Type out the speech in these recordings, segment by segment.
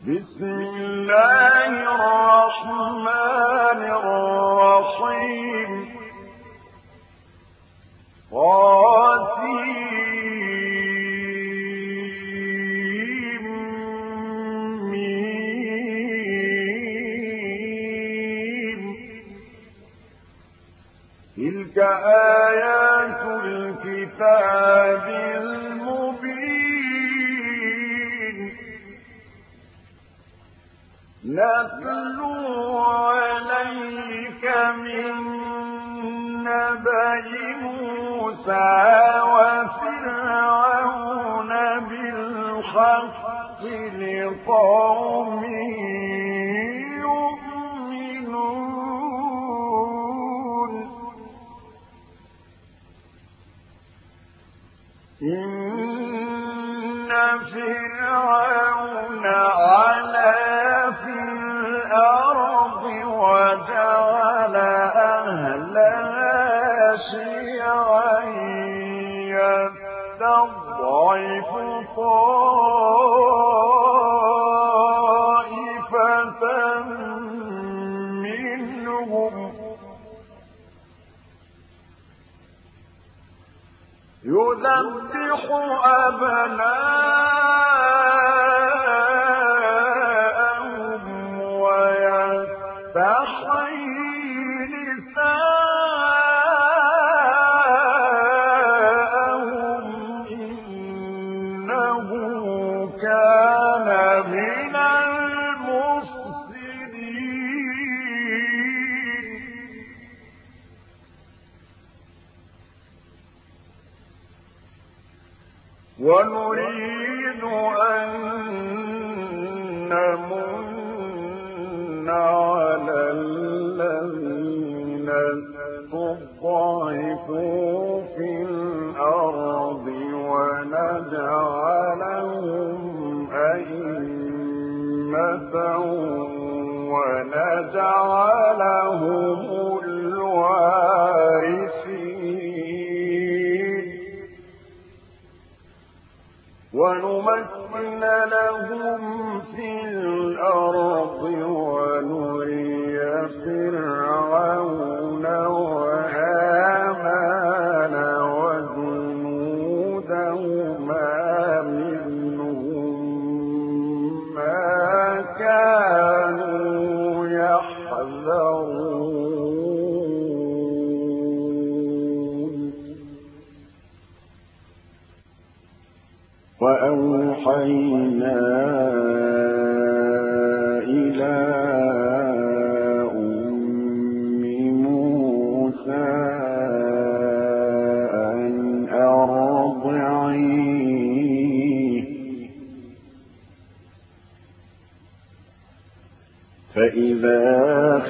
بسم الله الرحمن الرحيم. قاسم تلك آيات الكتاب نتلو عليك من نبأ موسى وفرعون بالحق لقوم يؤمنون. إن فرعون علا يستضعف طائفة منهم يذبح أبناءهم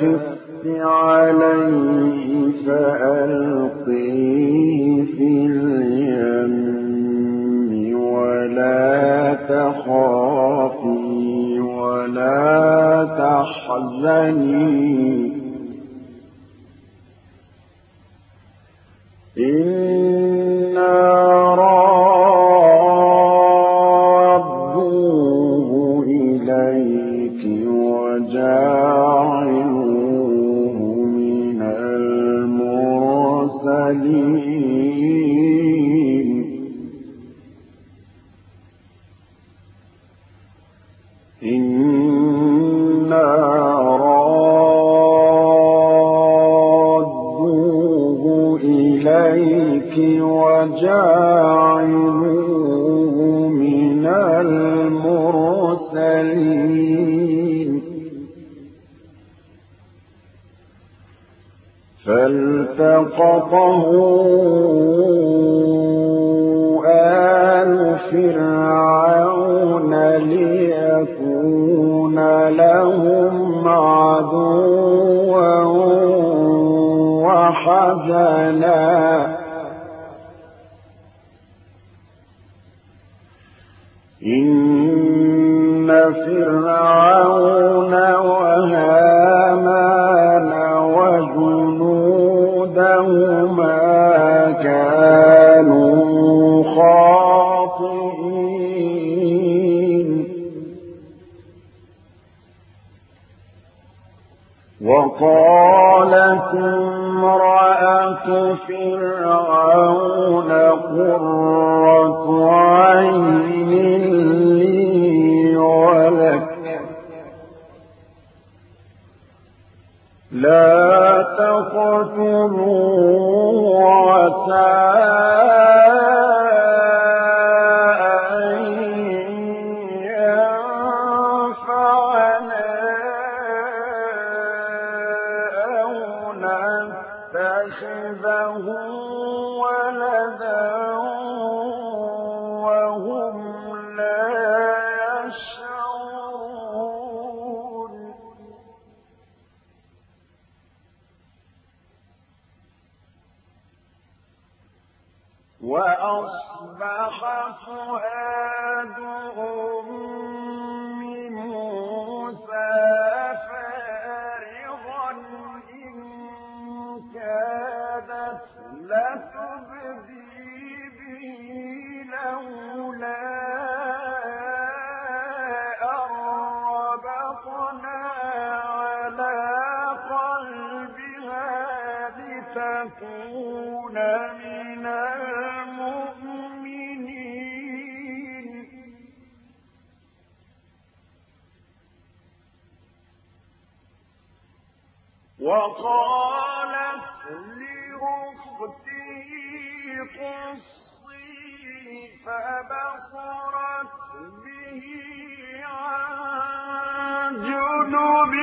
خفت عليه فألقيه في اليم ولا تخافي ولا تحزني. فالتقطه آل فرعون ليكون لهم عدوا وحزنا. إن فرعون وكانوا خاطئين. وقالت امرأة فرعون قرة عين لي ولك. لا تقتلون عسى وقالت لأخته قصي فبصرت به عن جنب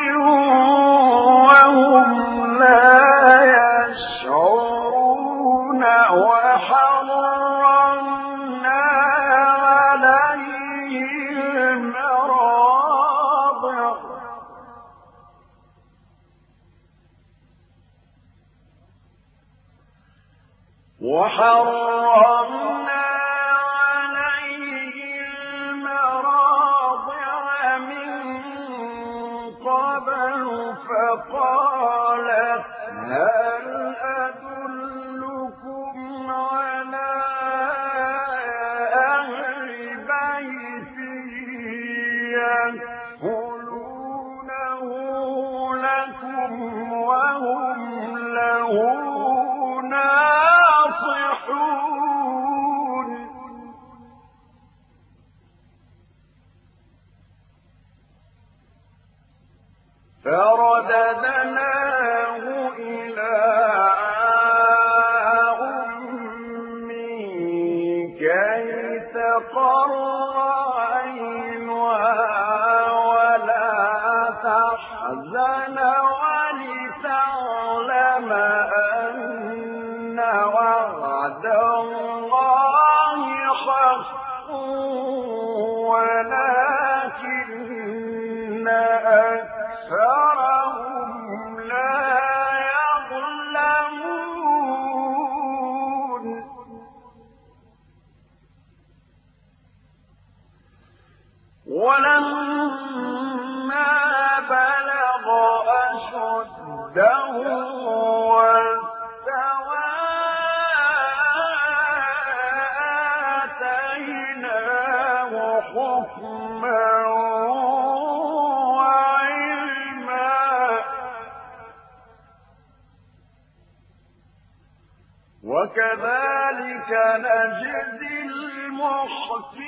وكذلك نجزي المحسنين.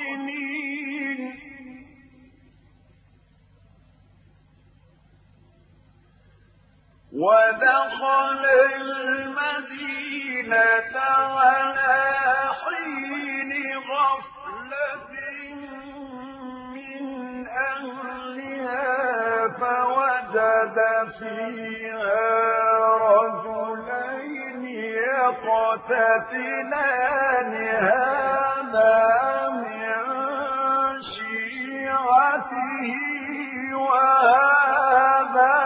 ودخل المدينة فيها رجلين يقتتلان هذا من شيعته وهذا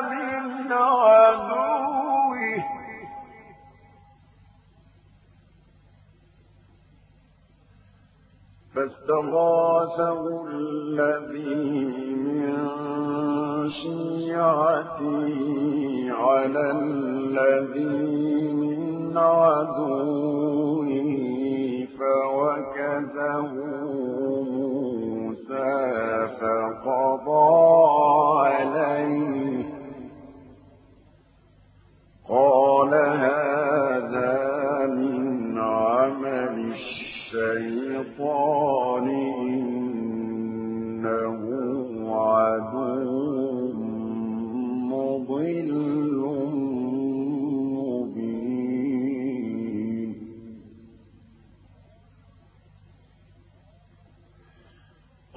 من عدوه. فاستغاثه الذي شيعتي على الذي من عدوه فوكزه موسى فقضى عليه قال هذا من عمل الشيطان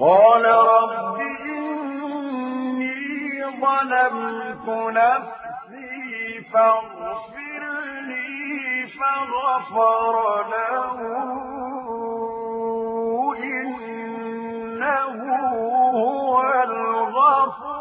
قال رب إني ظلمت نفسي فاغفر لي فغفر له. إنه هو الغفور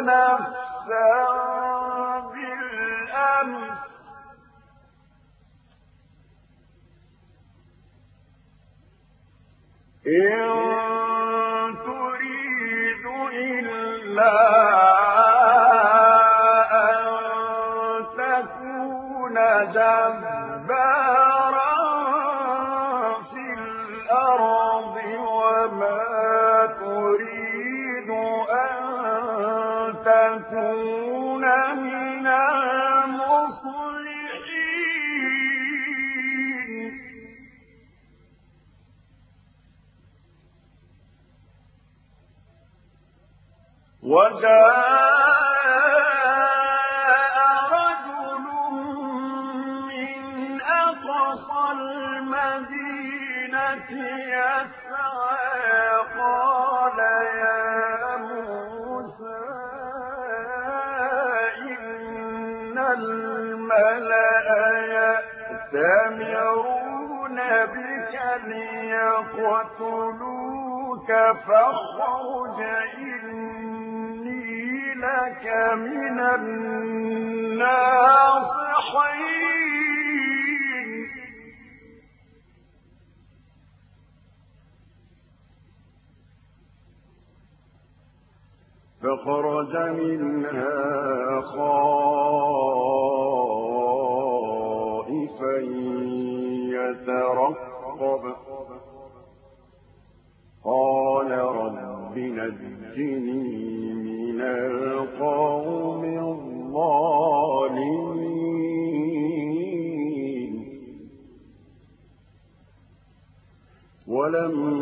نفسا بالأمس. وجاء رجل من أقصى المدينة يسعى قال يا موسى إن الملأ يأتمرون بك ليقتلوك فاخرج من الناصحين. فخرج منها خائفا يترقب. قال رب نجني ولما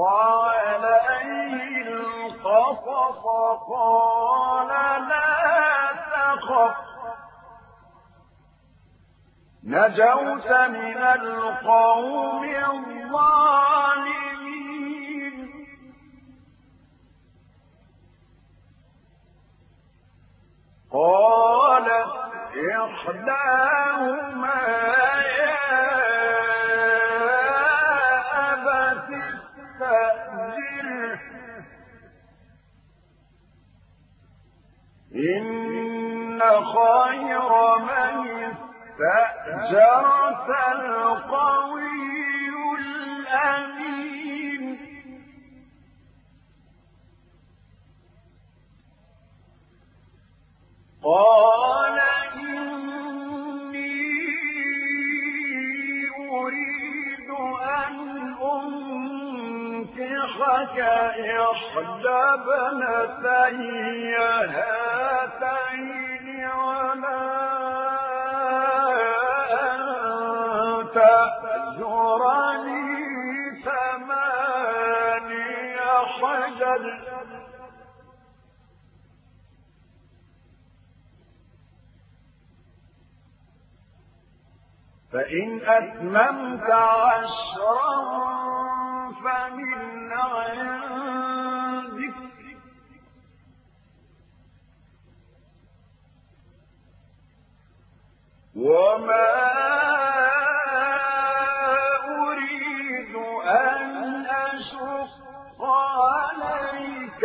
عليه القصص؟ قال لا تخف. نجوت من القوم الظالمين. قالت إحداهما إن خير من استأجرت القوي الأمين. قال إني أريد أن أنكحك إحدى ابنتي على أن فإن أتممت عشرا فمن عندك. وما أريد أن أشق عليك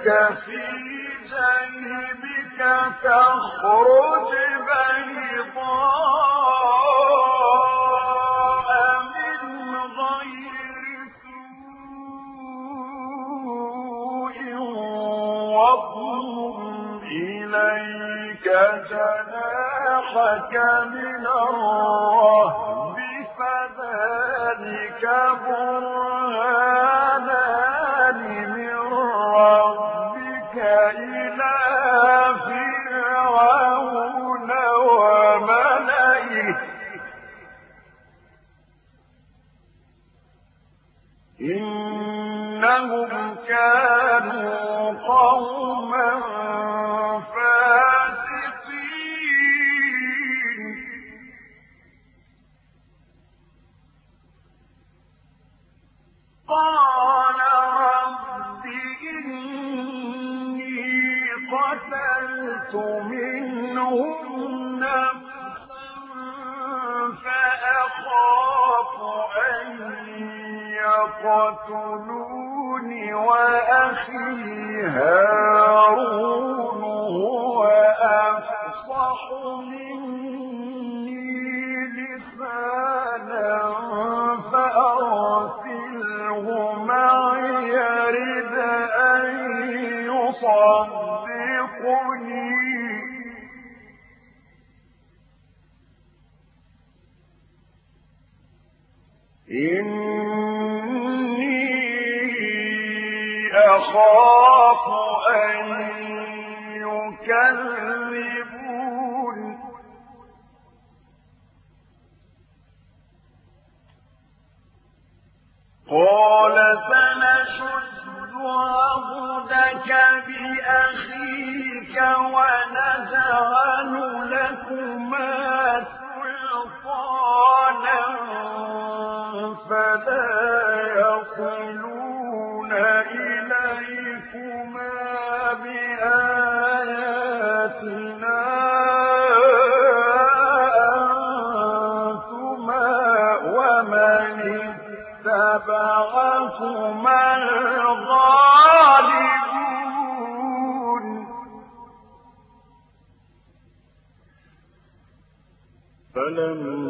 لك في جيبك تخرج بيضاء من غير سوء واضم إليك جناحك من الرهب فذلك برهب تقتلوني وأخي هارون هو أفصح مني لسانا فأرسله معي يرد أن يصدقني. إن قال سنشد عبدك بأخيك ونجعل لكما سلطانا فلا يصلون إليك هما الغالبون. فلما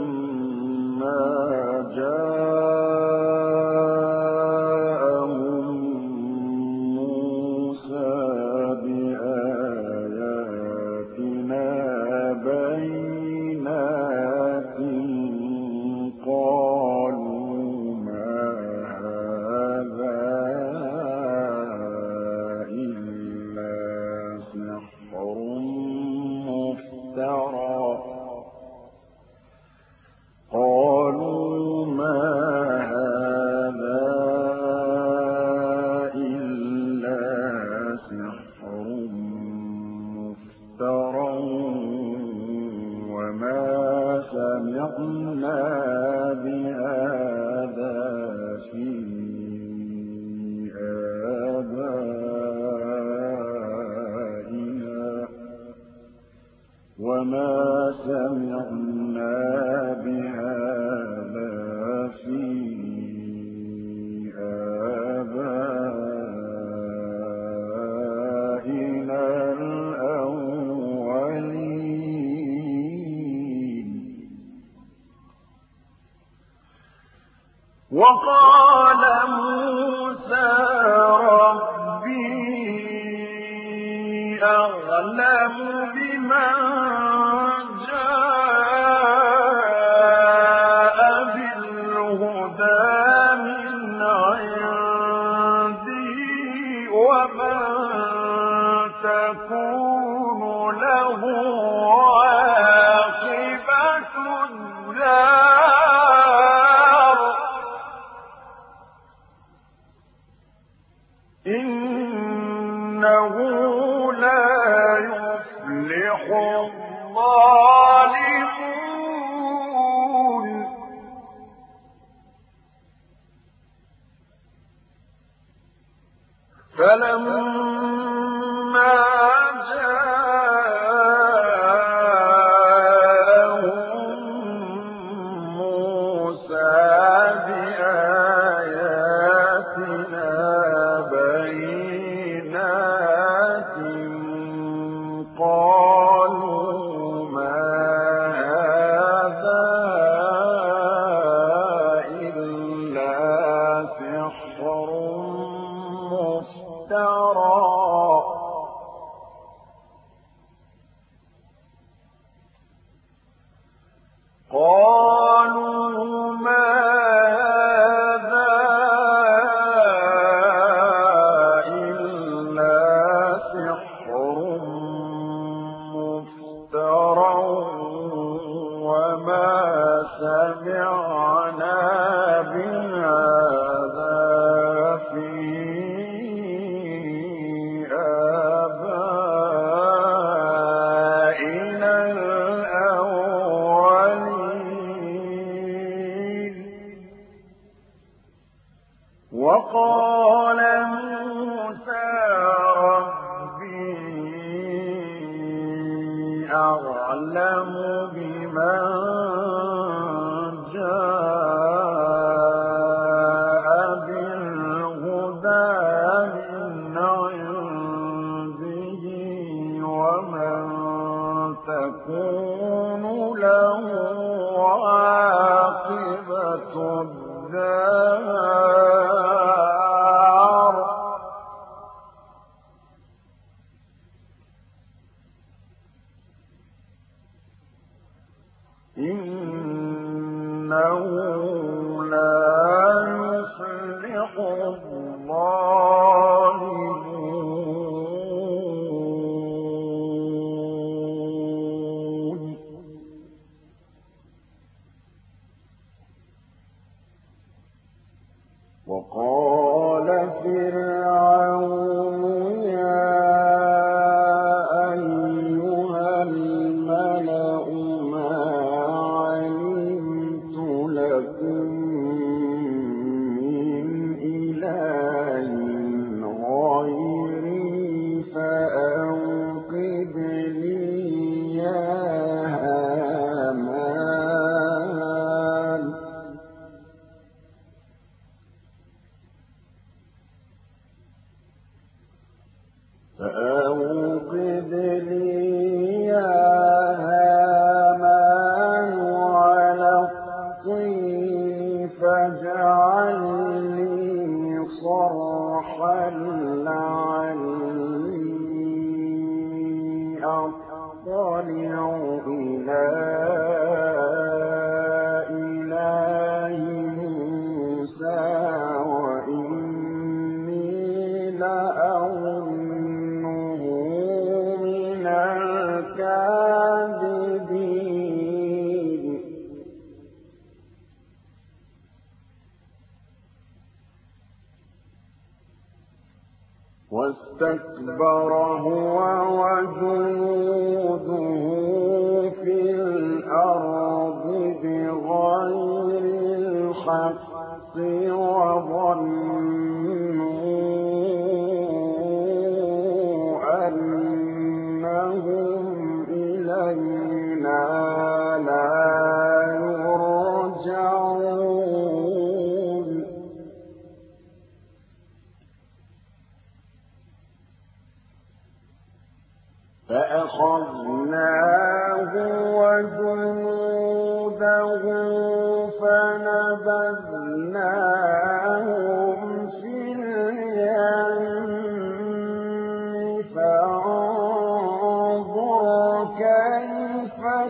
وقال لكم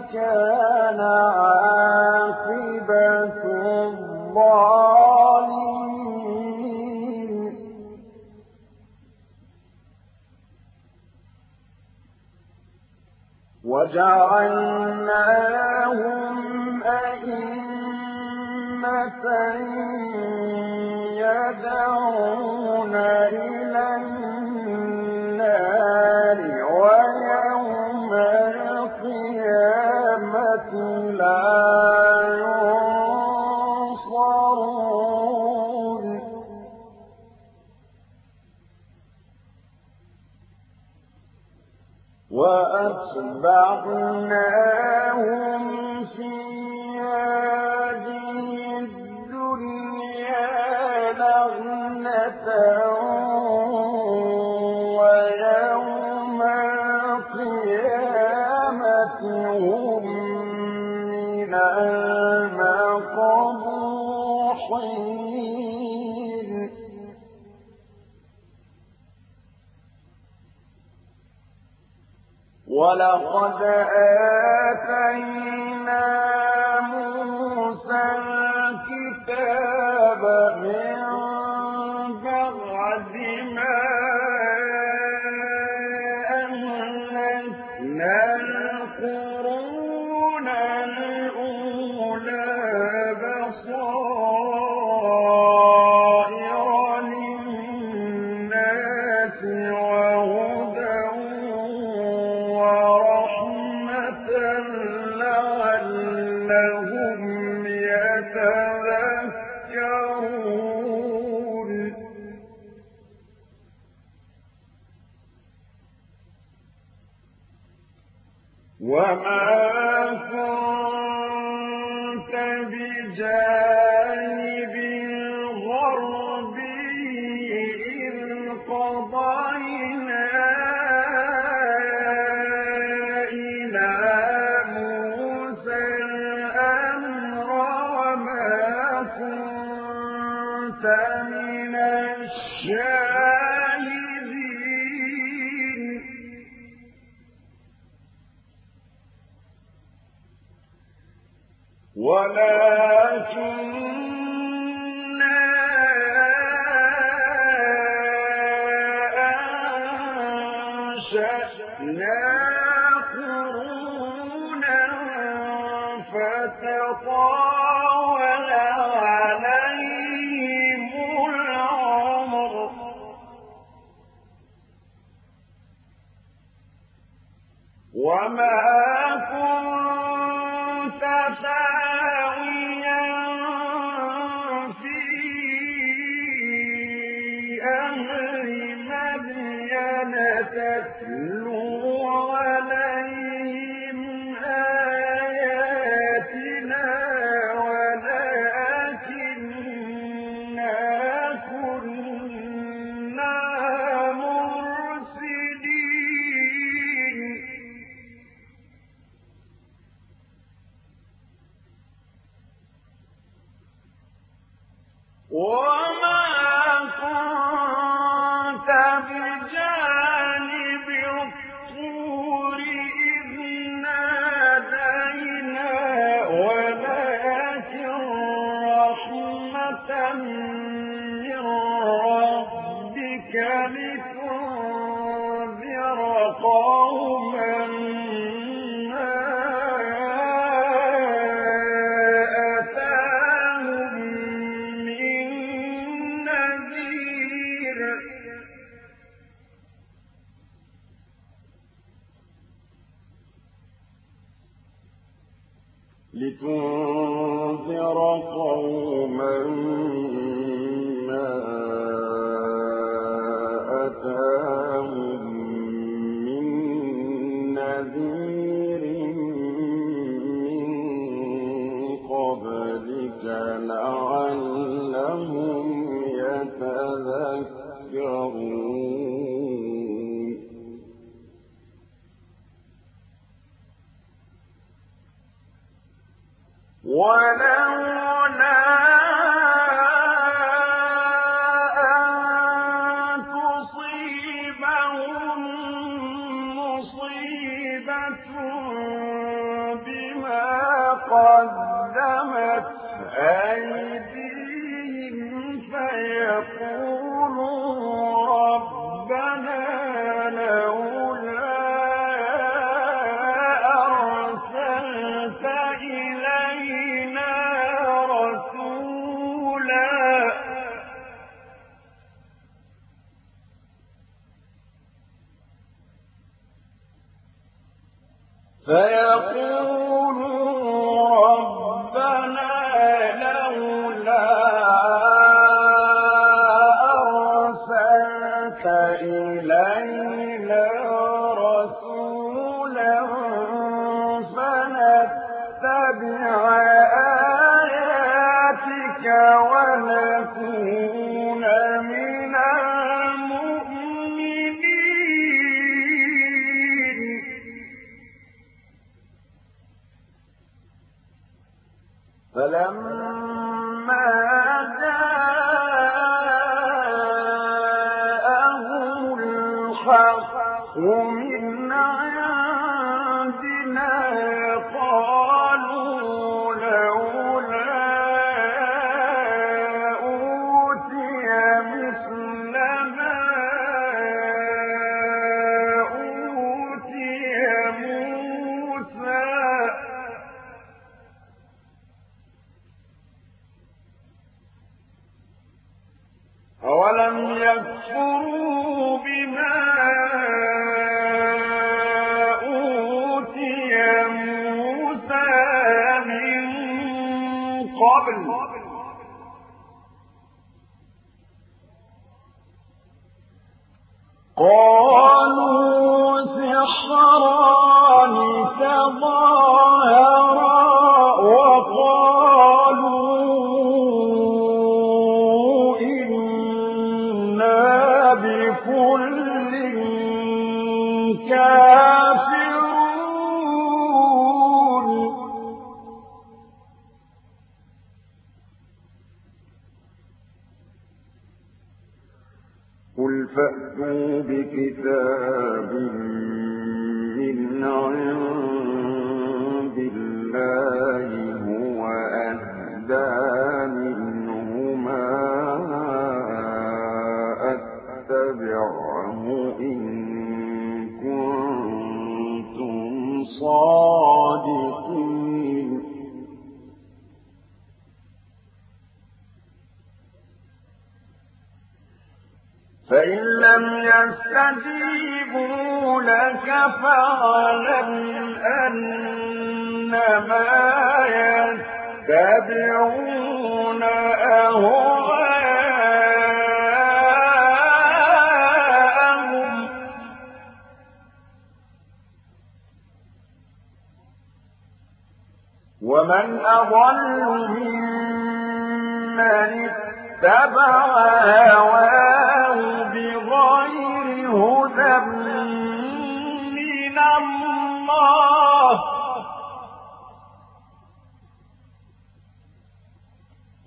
كيف ولقد آتينا بجانب لتنذر قوما ولو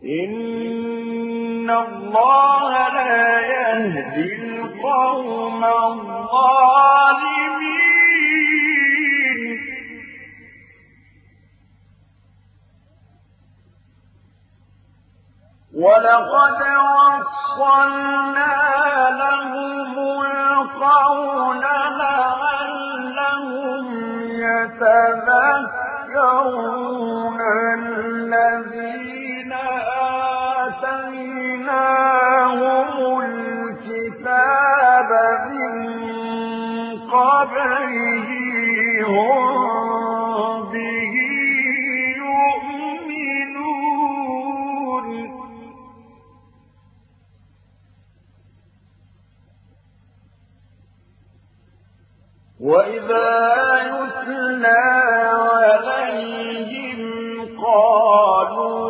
إن الله لا يهدي القوم الظالمين ولقد وصلنا لهم القول لعلهم يتذكرون الذين يؤمنون. وإذا يتلى عليهم قالوا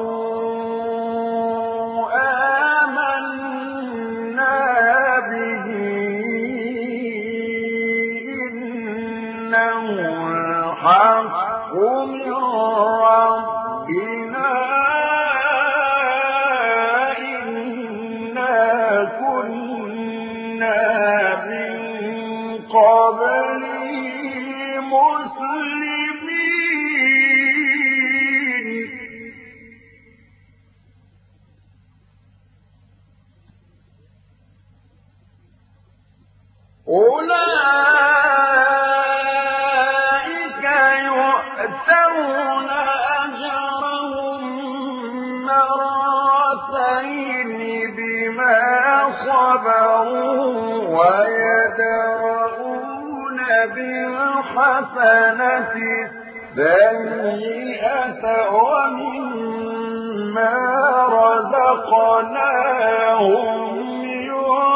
الحسنة السيئة ومما رزقناهم ينفقون.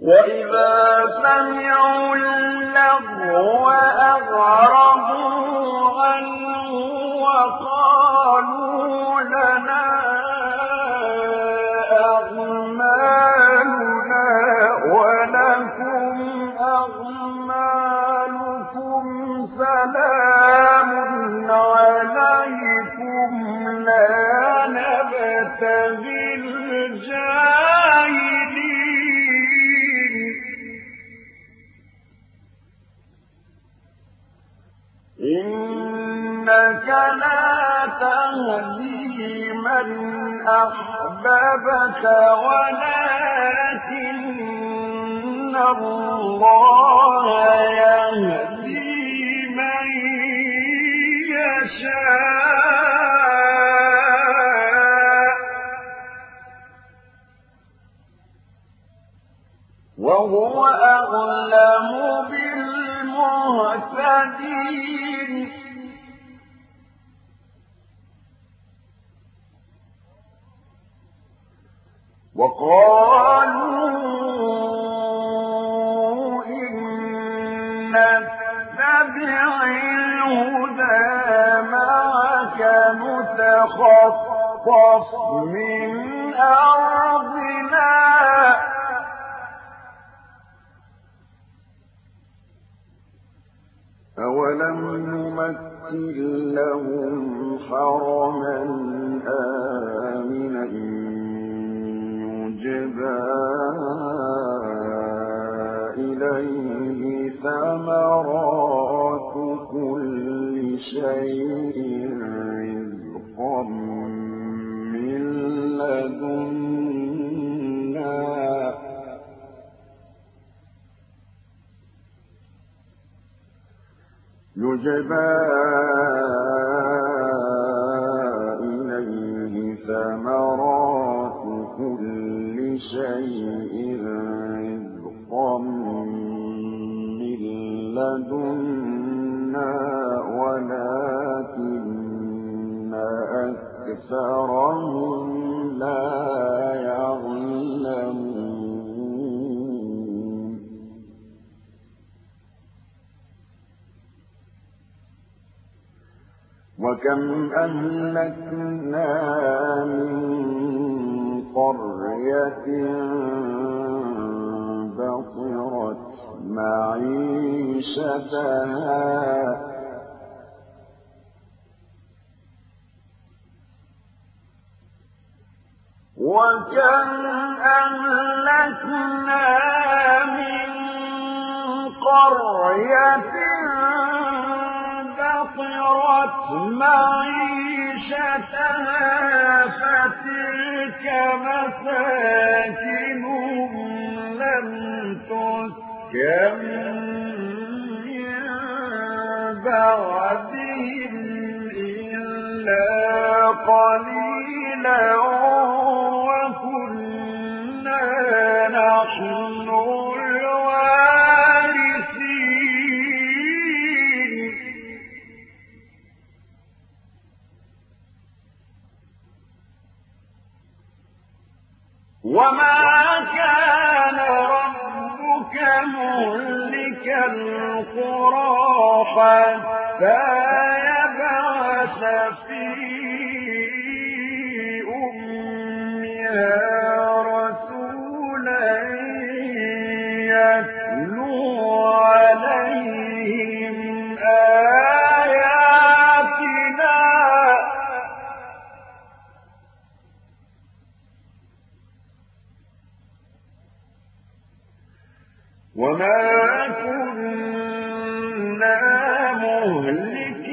وإذا سمعوا اللغو أعرضوا وقالوا لنا أعمالنا ولكم أعمالكم سلام عليكم لا نبتغي من أحببت ولكن الله يهدي من يشاء وهو أعلم بالمهتدين وقالوا إن الهدى معك نتخطف من أرضنا. أولم نمكن لهم حرما آمنا إليه ثمرات كل شيء رزقا من لدنا. يجبى أكثرهم لا يعلمون. وكم أهلكنا من قرية بطرت معيشتها وكم أهلكنا من قرية بطرت معيشتها فتلك مساكنهم لم تسكن من بعدهم إلا قليلا. وما كان ربك مهلك القرى حتى يبعث وما كنا مهلك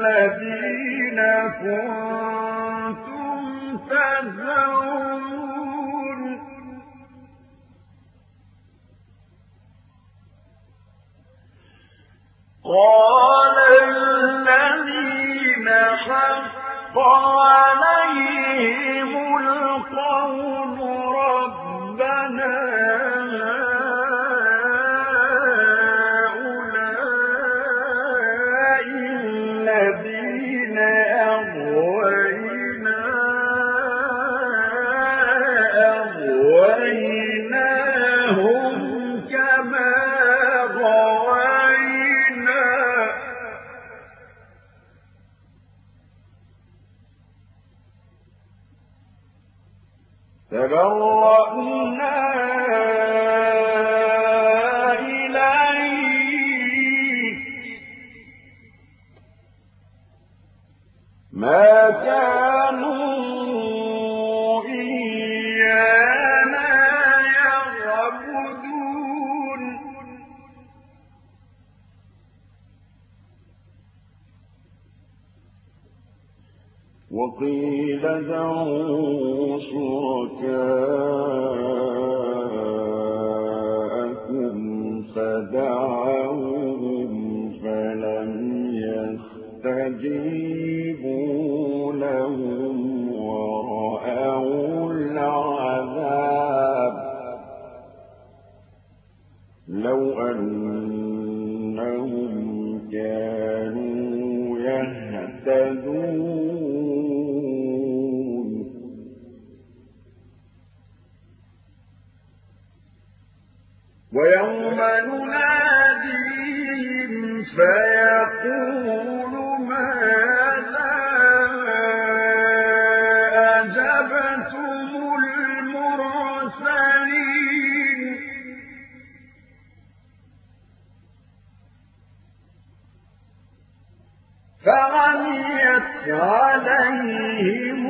الذين كنتم تزعمون. قال الذين حق عليهم القول اتبعوا شركاء فيقول ماذا المرسلين؟ عليهم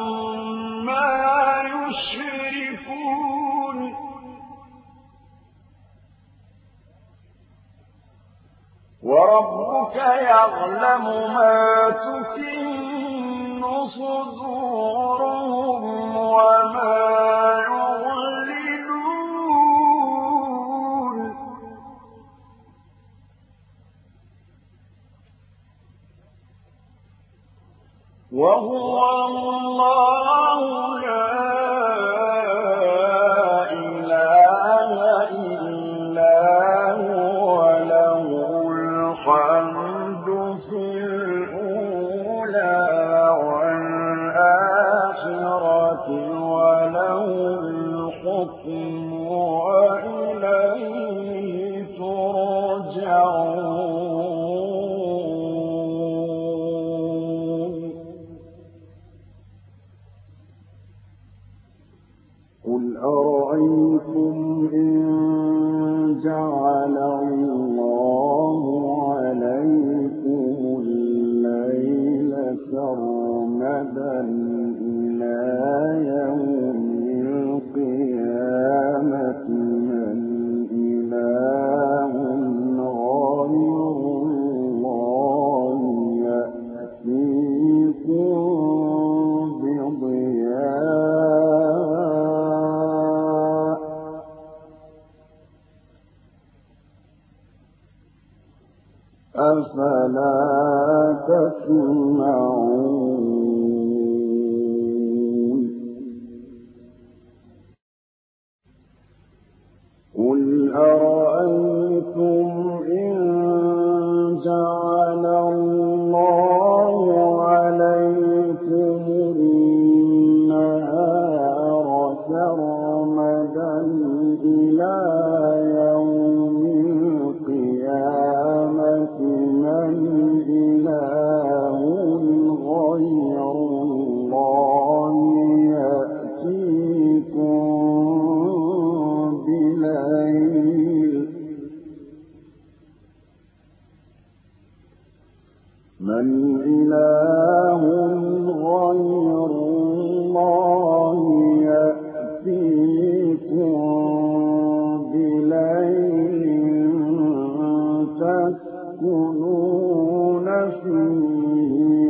وربك يعلم ما تكن صدورهم وما يعلنون وهو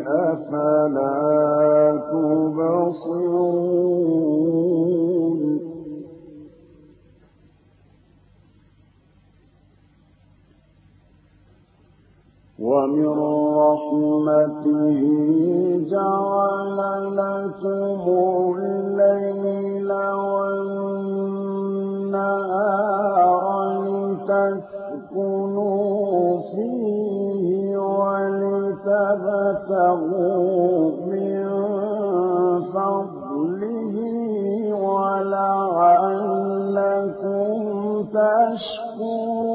أفلا تبصرون ومن رحمته جعل لكم الليل والنهار لتسكنوا فيه تبتغوا من فضله ولعلكم تشكرون.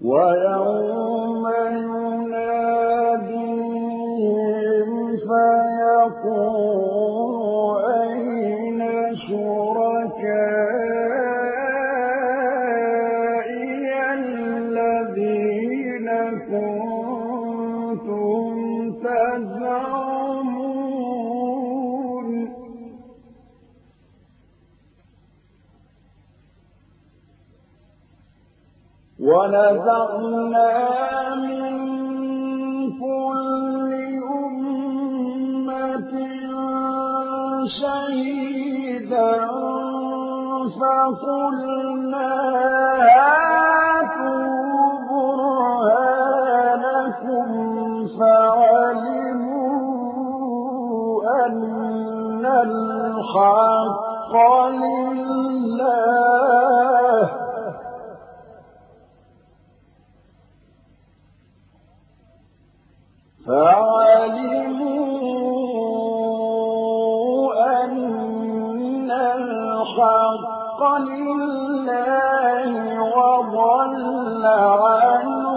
ويوم ونزعنا من كل أمة شهيدا فقلنا هاتوا برهانكم فعلموا أن الحق لله فعلموا أن الحق لله وضل عنهم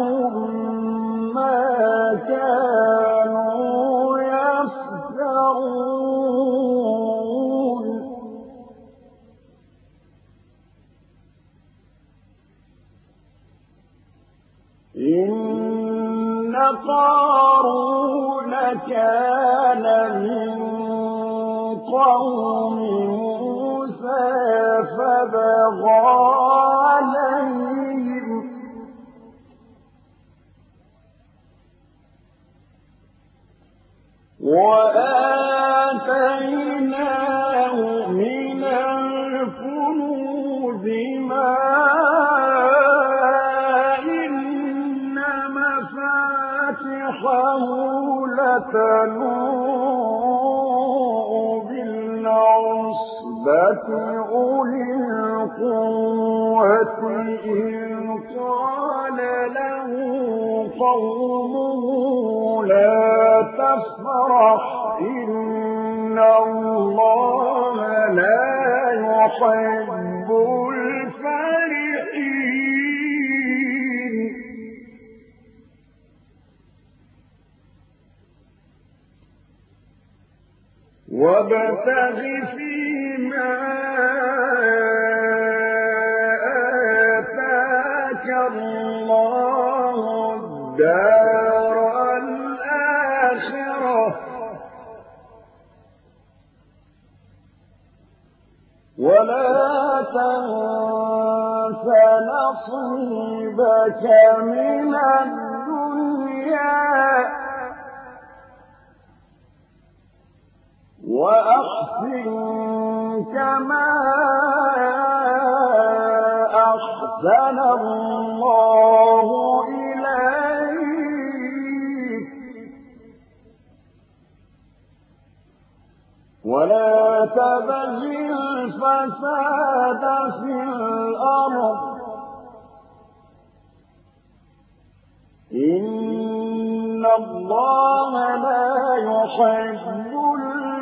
إن الله لا يحب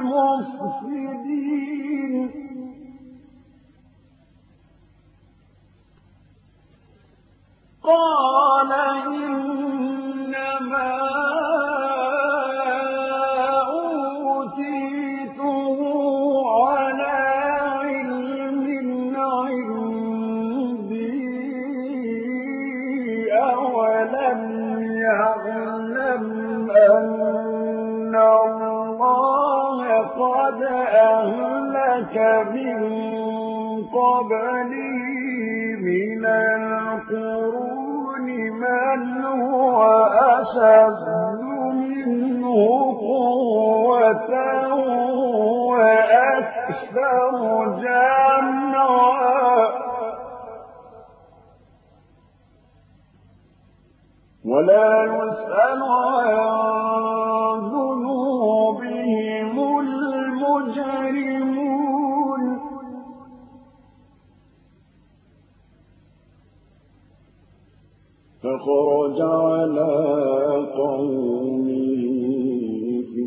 المفسدين قال أهلك من قبلي من القرون من هو أشد منه قوة وأكثر جمعا ولا يسأل عن فخرج على قومه في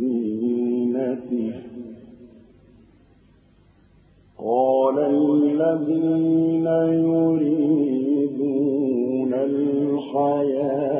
زينته. قال الذين يريدون الحياة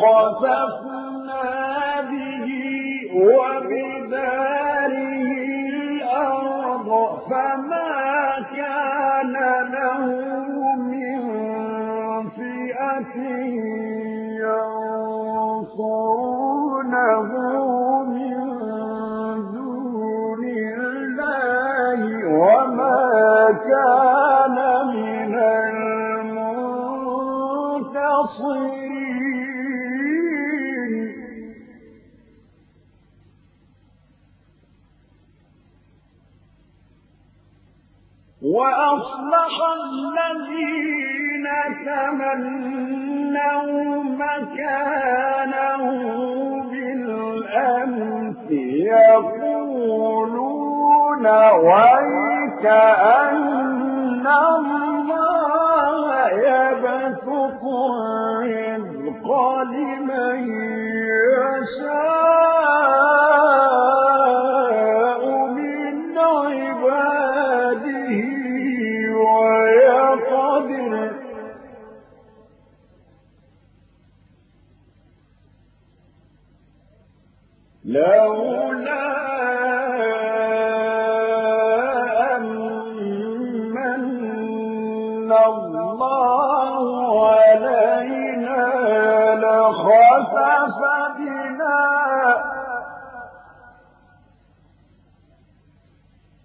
فخسفنا الذين تمنوا مكانه بالأمس. يقولون ويك أن الله يبسط الرزق لمن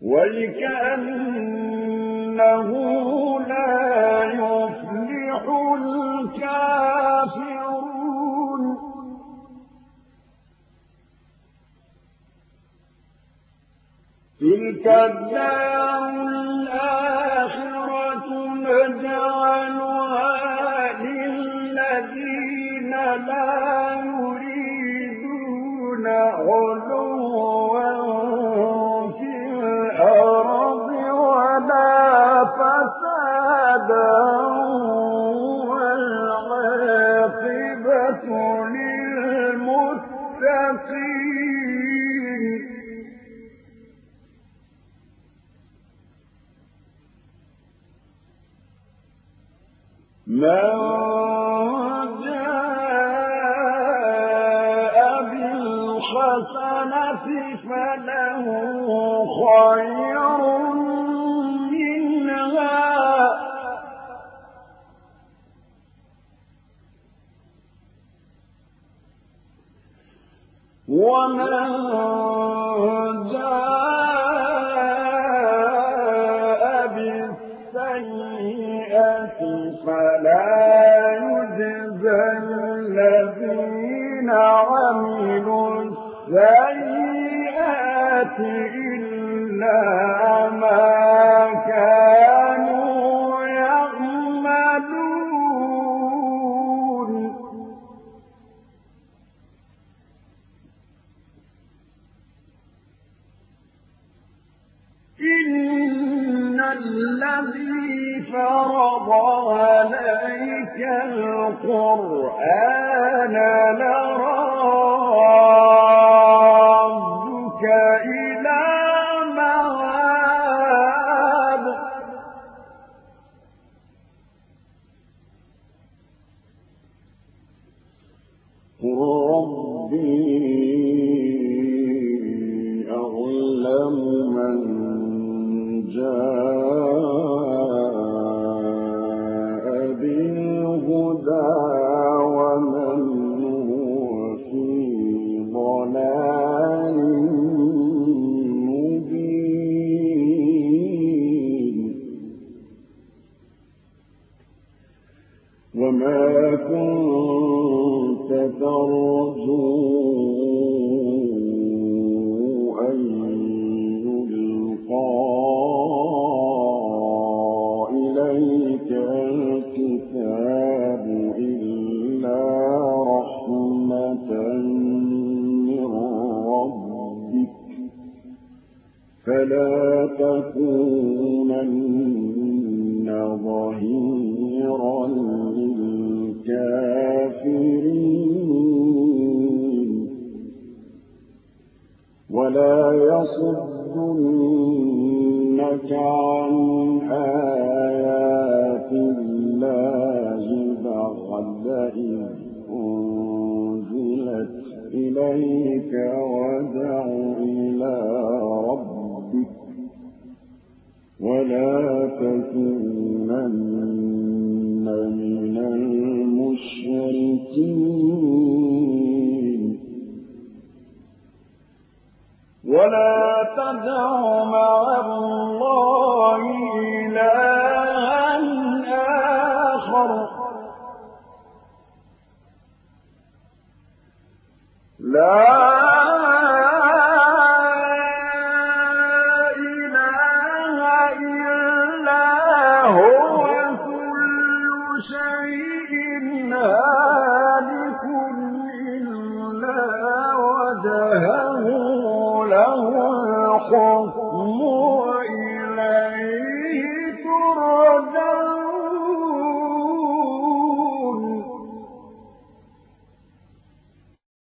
وَلِكَأَنَّهُ لَا يُفْلِحُ الْكَافِرُونَ تِلْكَ الدَّارُ الْآخِرَةُ نَجْعَلُهَا لِلَّذِينَ لَا يُرِيدُونَ عُلُوًّا مَن بِالْحَسَنَةِ فَلَهُ خَيْرٌ مِّنْهَا. وَمَن عَمِلُوا السَّيِّئَاتِ إِلَّا مَا كَانُوا يَعْمَلُونَ. إِنَّ الَّذِي فَرَضَ عَلَيْكَ الْقُرْآنَ لَرَادُّكَ جَاءَ